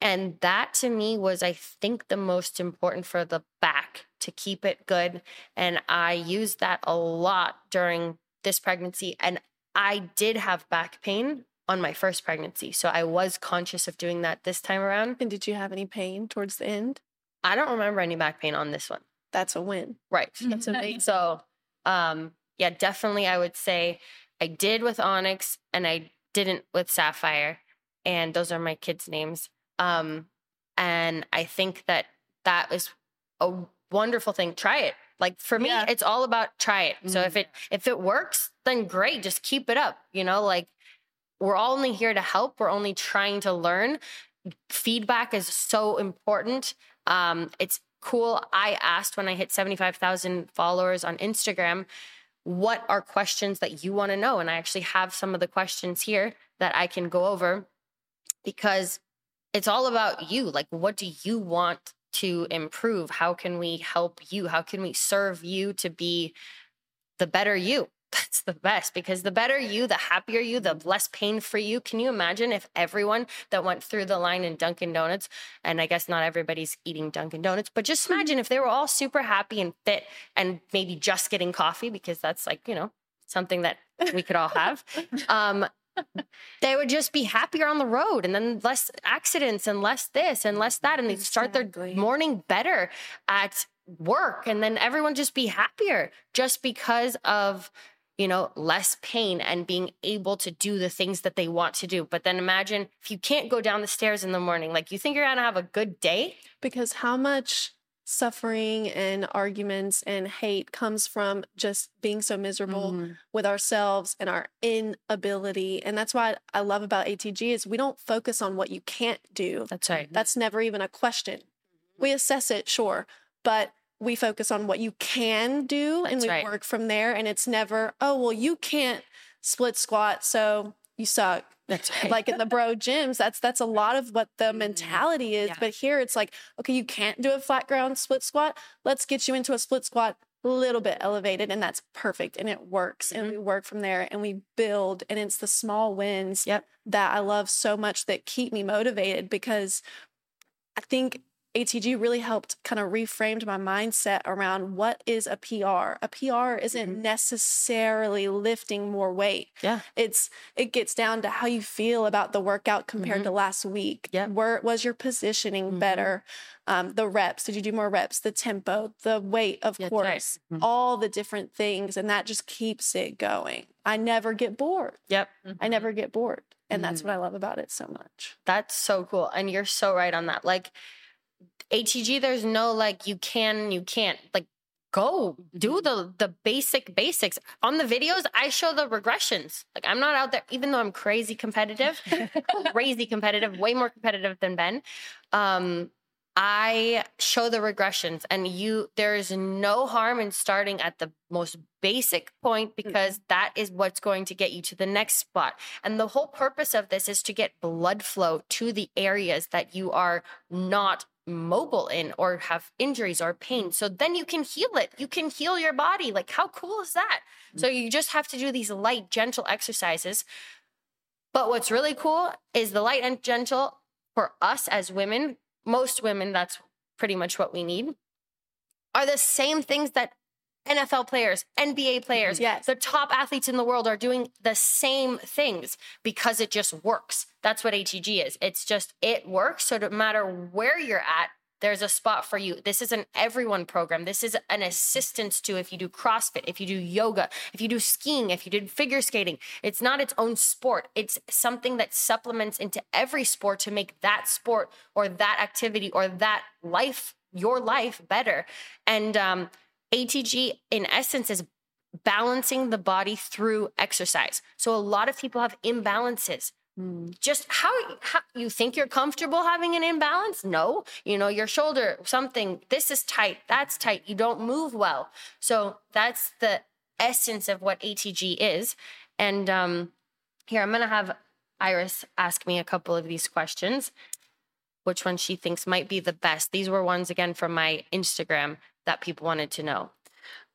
And that to me was, I think, the most important for the back to keep it good. And I used that a lot during this pregnancy. And I did have back pain on my first pregnancy. So I was conscious of doing that this time around. and did you have any pain towards the end I don't remember any back pain on this one. that's a win Right. that's amazing So, um, yeah, definitely, I would say I did with Onyx and I didn't with Sapphire, and those are my kids' names. Um, and I think that that was a wonderful thing. Try it. Like for me, Yeah. it's all about try it. So Mm. if it if it works, then great. Just keep it up. You know, like we're all only here to help. We're only trying to learn. Feedback is so important. Um, it's cool. I asked when I hit 75,000 followers on Instagram, what are questions that you want to know? And I actually have some of the questions here that I can go over because it's all about you. Like, what do you want to improve? How can we help you? How can we serve you to be the better you? That's the best because the better you, the happier you, the less pain for you. Can you imagine if everyone that went through the line in Dunkin' Donuts, and I guess not everybody's eating Dunkin' Donuts, but just imagine if they were all super happy and fit and maybe just getting coffee because that's like, you know, something that we could all have. Um, they would just be happier on the road and then less accidents and less this and less that. And they'd start their morning better at work and then everyone just be happier just because of you know, less pain and being able to do the things that they want to do. But then imagine if you can't go down the stairs in the morning, like you think you're going to have a good day? Because how much suffering and arguments and hate comes from just being so miserable Mhm. with ourselves and our inability. And that's why I love about ATG is we don't focus on what you can't do. That's right. That's never even a question. We assess it, sure, but we focus on what you can do and That's we right. work from there. And it's never, oh, well, you can't split squat, so you suck. That's right. Like in the bro gyms, that's that's a lot of what the mm-hmm. mentality is. Yeah. But here it's like, okay, you can't do a flat ground split squat. Let's get you into a split squat a little bit elevated and that's perfect and it works and mm-hmm. we work from there and we build and it's the small wins Yep. that I love so much that keep me motivated because I think ATG really helped kind of reframed my mindset around what is a PR. A PR isn't necessarily lifting more weight. Yeah. It's it gets down to how you feel about the workout compared to last week. Yeah. Where was your positioning Mhm. better? Um, the reps, did you do more reps? The tempo, the weight, of right. course, Mhm. all the different things. And that just keeps it going. I never get bored. yep. I never get bored. And that's Mhm. what I love about it so much. That's so cool. And you're so right on that. Like ATG, there's no like you can, you can't. Like go do the the basic basics. On the videos, I show the regressions. Like I'm not out there, even though I'm crazy competitive, crazy competitive, way more competitive than Ben. Um, I show the regressions and you there is no harm in starting at the most basic point because that is what's going to get you to the next spot. And the whole purpose of this is to get blood flow to the areas that you are not mobile in or have injuries or pain. So then you can heal it. You can heal your body. Like how cool is that? So mm. you just have to do these light gentle exercises. But what's really cool is the light and gentle for us as women, most women, that's pretty much what we need, are the same things that NFL players, NBA players, Yes. the top athletes in the world are doing the same things because it just works. That's what ATG is. It's just, it works. So no matter where you're at, there's a spot for you. This is an everyone program. This is an assistance to if you do CrossFit, if you do yoga, if you do skiing, if you did figure skating. It's not its own sport. It's something that supplements into every sport to make that sport or that activity or that life, your life better. And um, ATG, in essence, is balancing the body through exercise. So a lot of people have imbalances. Just how, how you think you're comfortable having an imbalance? No. You know your shoulder something this is tight that's tight you don't move well. So that's the essence of what atg is. And um here i'm gonna have iris ask me a couple of these questions. Which one she thinks might be the best? These were ones again from my instagram that people wanted to know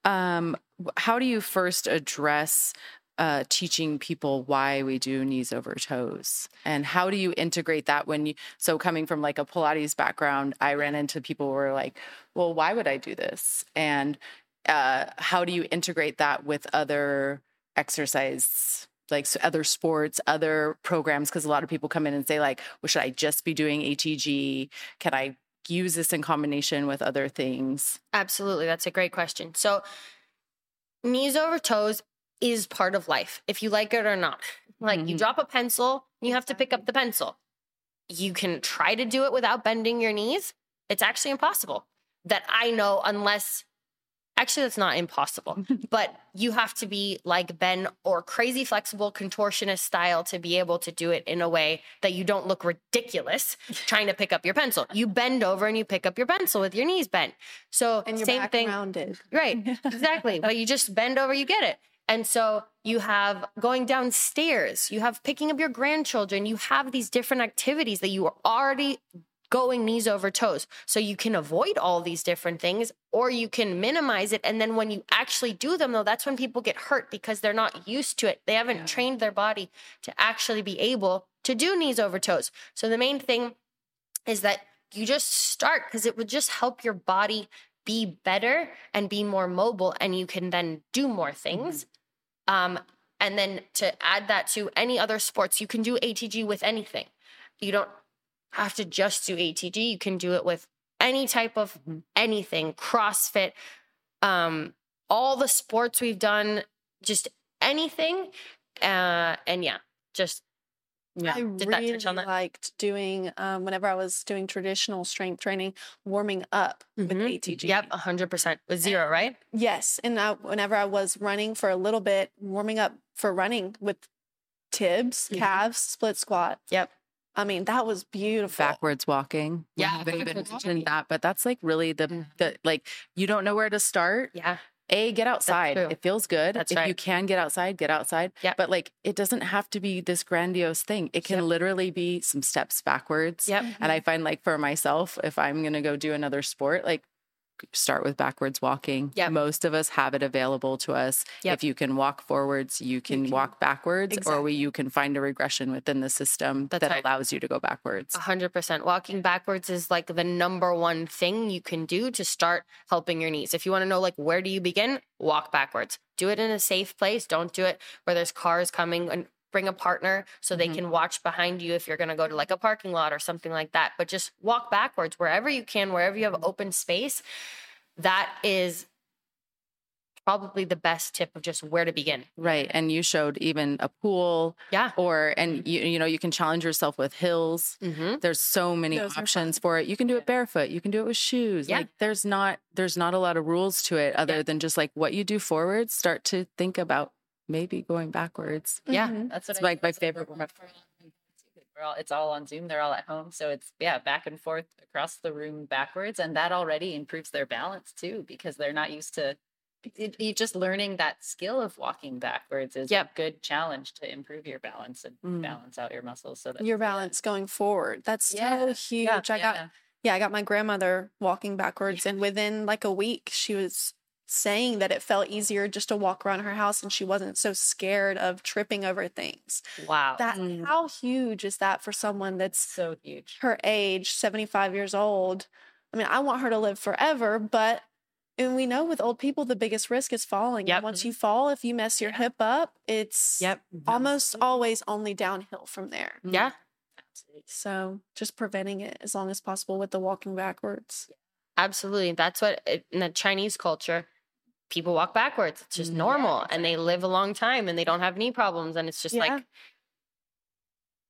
Um, how do you first address uh, teaching people why we do knees over toes, and how do you integrate that when you? So coming from like a Pilates background, I ran into people who were like, "Well, why would I do this?" And uh, how do you integrate that with other exercise? like other sports, other programs, because a lot of people come in and say, like, well, should I just be doing ATG? Can I use this in combination with other things? Absolutely. That's a great question. So, knees over toes is part of life, if you like it or not. Like you Mhm. drop a pencil, you have to pick up the pencil. You can try to do it without bending your knees. It's actually impossible. That I know, unless actually, that's not impossible, but you have to be like Ben or crazy flexible contortionist style to be able to do it in a way that you don't look ridiculous trying to pick up your pencil. You bend over and you pick up your pencil with your knees bent. So, And your same back thing. rounded. Right, exactly. but you just bend over, you get it. And so you have going downstairs, you have picking up your grandchildren, you have these different activities that you are already going knees over toes. So you can avoid all these different things or you can minimize it. And then when you actually do them, though, that's when people get hurt because they're not used to it. They haven't Yeah. trained their body to actually be able to do knees over toes. So the main thing is that you just start because it would just help your body be better and be more mobile and you can then do more things um, and then to add that to any other sports you can do atg with anything you don't have to just do atg you can do it with any type of Mhm. anything crossfit um, all the sports we've done just anything. Uh, and yeah, just Yeah. I Did that really touch on that? liked doing um, whenever I was doing traditional strength training, warming up with Mhm. ATG. Yep, hundred percent with zero, right? Yes, and I, whenever I was running for a little bit, warming up for running with tibs, Mhm. calves, split squat. Yep. I mean, that was beautiful. backwards walking. Yeah, haven't even backwards mentioned that, but that's like really the Mhm. the like you don't know where to start. Yeah, A, get outside. It feels good. That's if you can get outside, get outside. Yeah. But like it doesn't have to be this grandiose thing. It can Yep. literally be some steps backwards. yep, And I find like for myself, if I'm gonna go do another sport, like start with backwards walking. Yep. Most of us have it available to us. Yep. If you can walk forwards, you can, can- walk backwards, or we, you can find a regression within the system That's that right. allows you to go backwards. hundred percent. Walking backwards is like the number one thing you can do to start helping your knees. If you want to know, like, where do you begin? Walk backwards. Do it in a safe place. Don't do it where there's cars coming and bring a partner so they Mhm. can watch behind you if you're going to go to like a parking lot or something like that. But just walk backwards wherever you can, wherever you have open space. That is probably the best tip of just where to begin. Right. And you showed even a pool Yeah. or and you you know you can challenge yourself with hills. Mm-hmm. There's so many Those options for it. You can do it barefoot. You can do it with shoes. Yeah. Like there's not there's not a lot of rules to it other Yeah. than just like what you do forward, start to think about maybe going backwards. Yeah. Mhm. That's what It's like my favorite We're one. we're all, it's all on Zoom. They're all at home, so it's yeah, back and forth across the room backwards, and that already improves their balance too because they're not used to. It, you just learning that skill of walking backwards is Yep. a good challenge to improve your balance and Mm. balance out your muscles. So that Your balance going forward. That's Yeah. so huge. Yeah. I got yeah, I got my grandmother walking backwards, and within like a week, she was saying that it felt easier just to walk around her house, and she wasn't so scared of tripping over things. Wow. That Mm. how huge is that for someone that's so huge. her age, seventy five years old? I mean, I want her to live forever, but and we know with old people the biggest risk is falling. Yep. And once you fall, if you mess your hip up, it's Yep. almost always only downhill from there. Yeah. So just preventing it as long as possible with the walking backwards. Absolutely. That's what it, in the Chinese culture, people walk backwards. It's just Mhm. normal and they live a long time and they don't have knee problems. And it's just Yeah. like,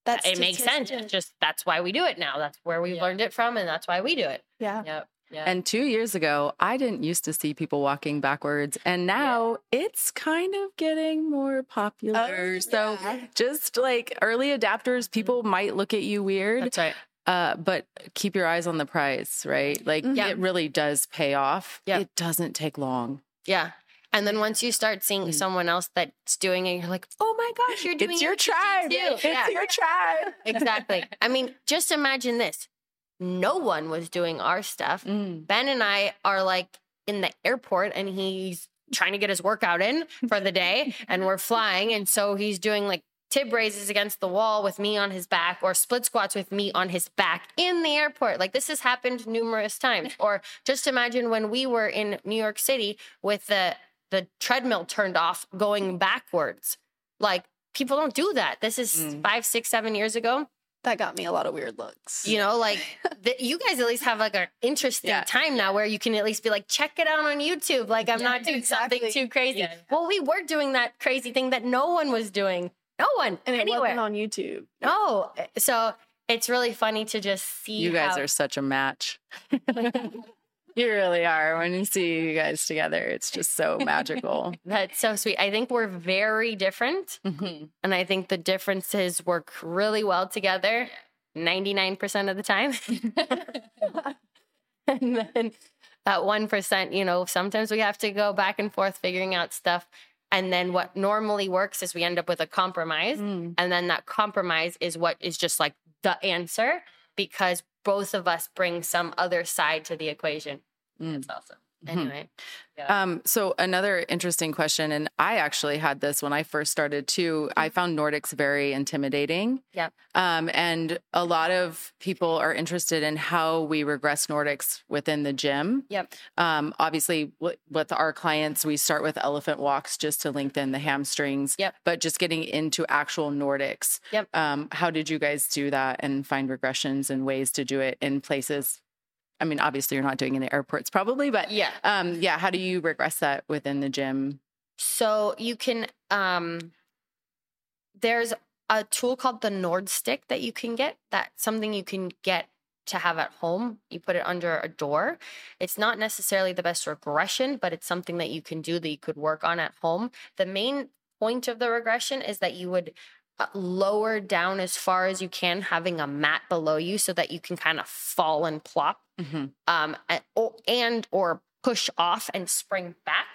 That's it makes sense. It's just that's why we do it now. That's where we Yeah. learned it from and that's why we do it. yeah. Yep. Yeah. And two years ago, I didn't used to see people walking backwards, and now it's kind of getting more popular. so yeah. just like early adapters, people might look at you weird, That's right. uh, but keep your eyes on the prize, right? Like Yeah. it really does pay off. Yeah. It doesn't take long. Yeah. And then once you start seeing Mm. someone else that's doing it, you're like, oh my gosh, you're doing It's your it tribe. too. It's Yeah. your tribe. exactly. I mean, just imagine this. No one was doing our stuff. Mm. Ben and I are like in the airport and he's trying to get his workout in for the day and we're flying. And so he's doing like tib raises against the wall with me on his back or split squats with me on his back in the airport. Like this has happened numerous times. Or just imagine when we were in New York City with the the treadmill turned off going backwards. Like people don't do that. This is Mm. five, six, seven years ago. That got me a lot of weird looks. You know, like the, you guys at least have like an interesting Yeah. time now where you can at least be like, check it out on YouTube. Like I'm Yeah, not doing something too crazy. Yeah, yeah. Well, we were doing that crazy thing that no one was doing. No one and it anywhere. wasn't on YouTube. no. So it's really funny to just see You guys how- are such a match. you really are. When you see you guys together, it's just so magical. That's so sweet. I think we're very different. Mhm. And I think the differences work really well together 99% of the time. and then that 1%, you know, sometimes we have to go back and forth figuring out stuff. And then what normally works is we end up with a compromise. Mm. And then that compromise is what is just like the answer because both of us bring some other side to the equation. Mm. That's awesome. Mhm. Anyway, Um, so another interesting question, and I actually had this when I first started too. I found Nordics very intimidating. Yeah. Um, and a lot of people are interested in how we regress Nordics within the gym. Yep. Um, obviously, w- with our clients, we start with elephant walks just to lengthen the hamstrings. Yep. But just getting into actual Nordics. Yep. Um, how did you guys do that and find regressions and ways to do it in places? I mean, obviously, you're not doing it in the airports, probably, but yeah. um, yeah, how do you regress that within the gym? So you can um, there's a tool called the Nord Stick that you can get. That's something you can get to have at home. You put it under a door. It's not necessarily the best regression, but it's something that you can do that you could work on at home. The main point of the regression is that you would uh, lower down as far as you can, having a mat below you so that you can kind of fall and plop, Mhm. um, and, or, and or push off and spring back.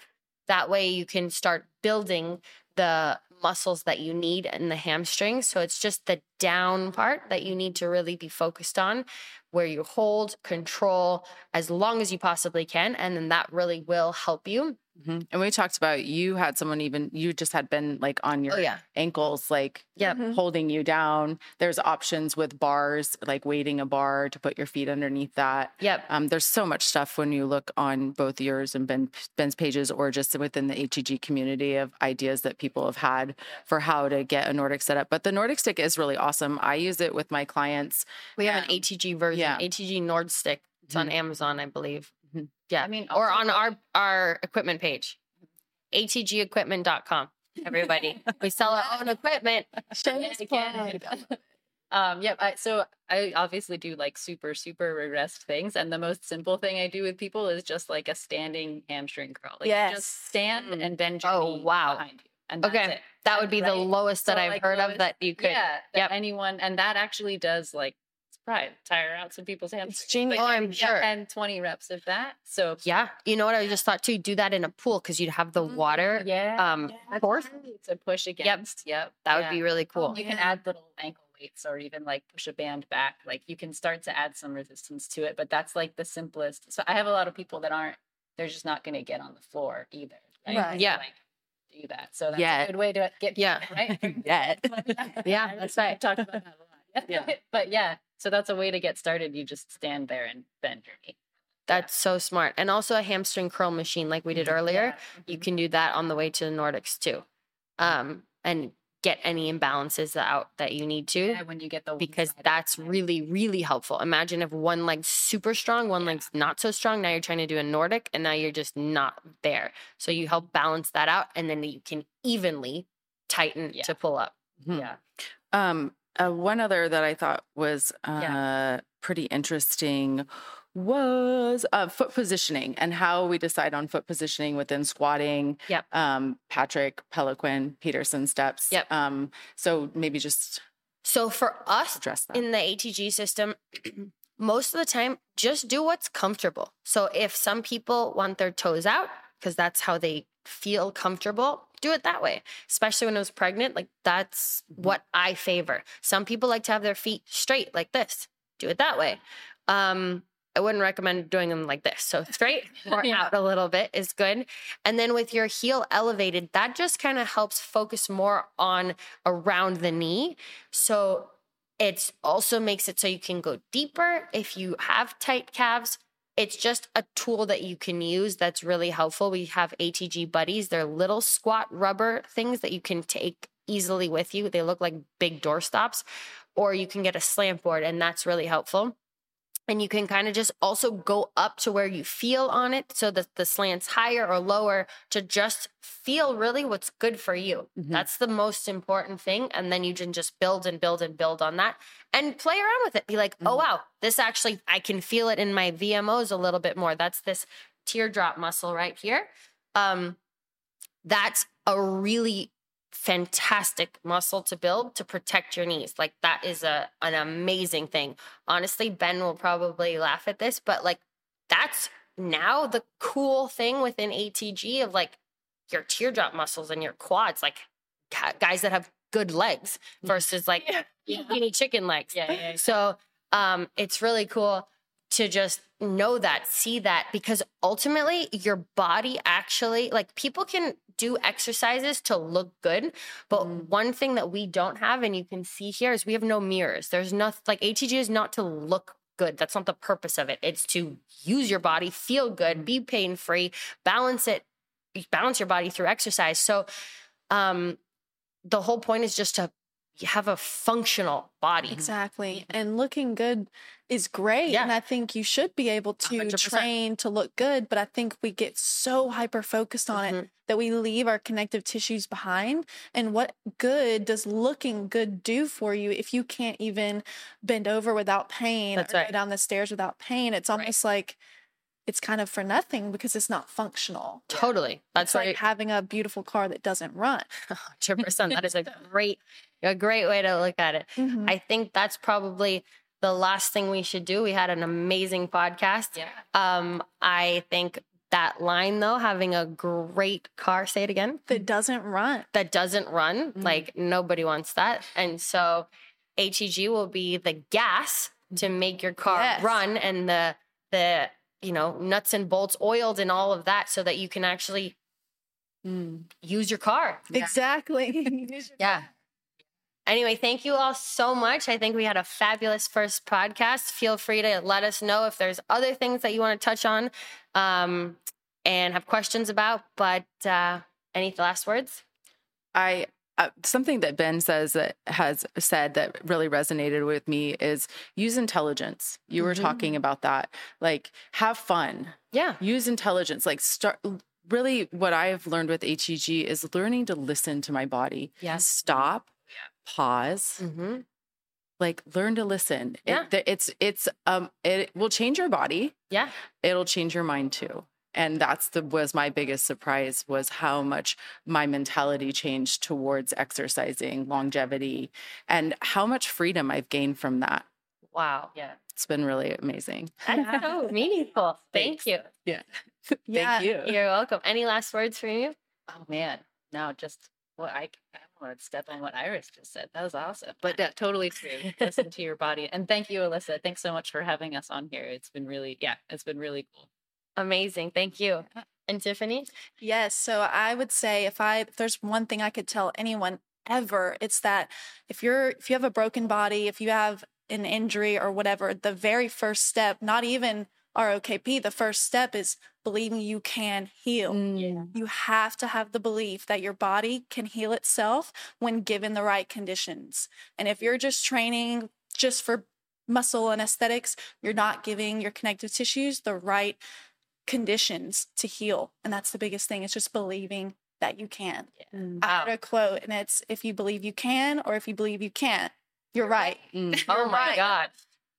That way, you can start building the muscles that you need in the hamstrings. So it's just the down part that you need to really be focused on, where you hold, control as long as you possibly can, and then that really will help you. Mhm. And we talked about you had someone even you just had been like on your Oh yeah, ankles, like Yep. Mhm. holding you down. There's options with bars, like waiting a bar to put your feet underneath that. yep. Um, there's so much stuff when you look on both yours and ben, Ben's pages, or just within the ATG community of ideas that people have had for how to get a Nordic setup. But the Nordic stick is really awesome. I use it with my clients. We have an Um, ATG version, yeah. ATG Nord Stick. It's on Amazon, I believe. Mhm. Yeah, I mean, or on our our equipment page, atgequipment.com. Everybody, we sell our own equipment. Again. Um, yep. I, so I obviously do like super, super regressed things. And the most simple thing I do with people is just like a standing hamstring curl. Like Yes. just stand Mm. and bend your Oh, knee wow. behind you. And that's Okay, it. That would be the Right? lowest that So, I've like, heard of that you could. Yeah. Yep. anyone, and that actually does like probably tire out some people's hamstrings. genius. Oh, I'm sure. 10, 20 reps of that. So Yeah, you know what I just thought too. Do that in a pool because you'd have the water. yeah. Um, that's force. right, to push against. Yep. Yep. that would yeah. be really cool. You can add little ankle weights or even like push a band back. Like you can start to add some resistance to it, but that's like the simplest. So I have a lot of people that aren't, they're just not going to get on the floor either. Right. Right. Yeah. Like, do that. So that's Yeah. a good way to get, Yeah. right. Yet. Yeah, that's right. I've talked about that a lot. Yeah. but yeah, so that's a way to get started. You just stand there and bend your knee. That's so smart. And also a hamstring curl machine, like we did earlier. You can do that on the way to the Nordics too, um, and get any imbalances out that you need to. Yeah, when you get the because that's really really helpful imagine if one leg's super strong one Yeah. leg's not so strong now you're trying to do a nordic and now you're just not there so you help balance that out and then you can evenly tighten Yeah. to pull up Mhm. yeah. Um, uh, one other that I thought was uh, Yeah. pretty interesting was uh, foot positioning and how we decide on foot positioning within squatting. Yep. Um, Patrick Peliquin, Peterson steps. Yep. Um, so maybe just so for us in the atg system most of the time just do what's comfortable so if some people want their toes out because that's how they feel comfortable do it that way especially when i was pregnant like that's what i favor some people like to have their feet straight like this do it that way um i wouldn't recommend doing them like this so straight or Yeah. out a little bit is good and then with your heel elevated that just kind of helps focus more on around the knee so it also makes it so you can go deeper if you have tight calves. It's just a tool that you can use that's really helpful. We have ATG buddies. They're little squat rubber things that you can take easily with you. They look like big door stops, or you can get a slant board, and that's really helpful. And you can kind of just also go up to where you feel on it so that the slant's higher or lower to just feel really what's good for you. Mhm. That's the most important thing. And then you can just build and build and build on that and play around with it. Be like, oh, Mhm. wow, this actually, I can feel it in my VMOs a little bit more. That's this teardrop muscle right here. Um, that's a really fantastic muscle to build to protect your knees. Like that is a an amazing thing. Honestly, Ben will probably laugh at this, but like that's now the cool thing within ATG of like your teardrop muscles and your quads, like guys that have good legs versus like skinny chicken legs. Yeah, yeah, yeah. So um, it's really cool to just know that, see that, because ultimately your body actually, like people can do exercises to look good, but Mhm. one thing that we don't have, and you can see here, is we have no mirrors. There's nothing like ATG is not to look good. That's not the purpose of it. It's to use your body, feel good, be pain free, balance it, balance your body through exercise. So, um, the whole point is just to have a functional body. Exactly. And looking good is great. Yeah. And I think you should be able to 100%. train to look good. But I think we get so hyper focused on Mm-hmm. it that we leave our connective tissues behind. And what good does looking good do for you if you can't even bend over without pain That's or right. go down the stairs without pain? It's almost like it's kind of for nothing because it's not functional. Totally. That's It's like right. having a beautiful car that doesn't run. 100%. That is a great, a great way to look at it. Mhm. I think that's probably the last thing we should do. We had an amazing podcast. Yeah. Um, I think that line though, having a great car, say it again, That doesn't run. that doesn't run, Mm. like nobody wants that. And so ATG will be the gas to make your car Yes. run and the the you know nuts and bolts oiled and all of that so that you can actually Mm. use your car. Exactly. Yeah. Anyway, thank you all so much. I think we had a fabulous first podcast. Feel free to let us know if there's other things that you want to touch on um, and have questions about. But uh, any last words? I uh, something that Ben says that has said that really resonated with me is use intelligence. You were Mhm. talking about that. Like have fun. Yeah. Use intelligence. Like start really what I've learned with ATG is learning to listen to my body. Yes. Stop. Pause. Mm-hmm. Like learn to listen. Yeah. th- it's it's um it will change your body. Yeah. It'll change your mind too. And that's the was my biggest surprise was how much my mentality changed towards exercising, longevity, and how much freedom I've gained from that. Wow. Yeah. It's been really amazing. That's so meaningful. Thank you. Yeah. Thank you. You're welcome. Any last words from you? Oh man, no, just what I I want to step on what Iris just said. That was awesome. But yeah, totally true. Listen to your body, and thank you, Alissa. Thanks so much for having us on here. It's been really, yeah, it's been really cool. Amazing. Thank you. And Tifani? Yes. So I would say if I if there's one thing I could tell anyone ever, it's that if you're if you have a broken body, if you have an injury or whatever, the very first step, not even ROKP, the first step is believing you can heal. Mm. You have to have the belief that your body can heal itself when given the right conditions. And if you're just training just for muscle and aesthetics, you're not giving your connective tissues the right conditions to heal. And that's the biggest thing. It's just believing that you can. Mm. I Wow. heard a quote, and it's if you believe you can or if you believe you can't, you're right. Mm. Oh my right. God.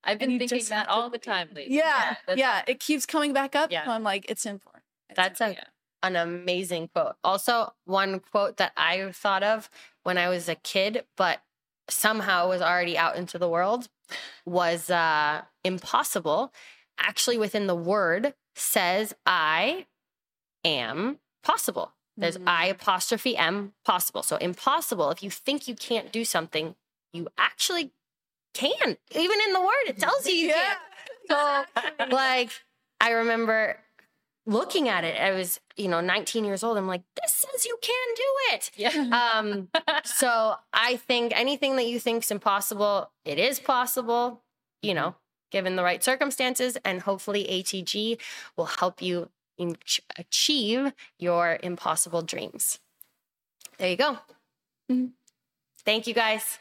I've been thinking that all the time lately. Yeah. that's- Yeah. It keeps coming back up. Yeah. So I'm like, it's important. It's That's a, yeah. an amazing quote. Also, one quote that I thought of when I was a kid, but somehow was already out into the world was uh, impossible. Actually, within the word says, I am possible. There's Mm. I apostrophe M possible. So impossible. If you think you can't do something, you actually can. Even in the word, it tells you you Yeah. can. So like I remember looking at it. I was, you know, 19 years old. I'm like, this says you can do it. Yeah. Um, so I think anything that you think's impossible, it is possible, you know, given the right circumstances, and hopefully ATG will help you in- achieve your impossible dreams. There you go. Mhm. Thank you guys.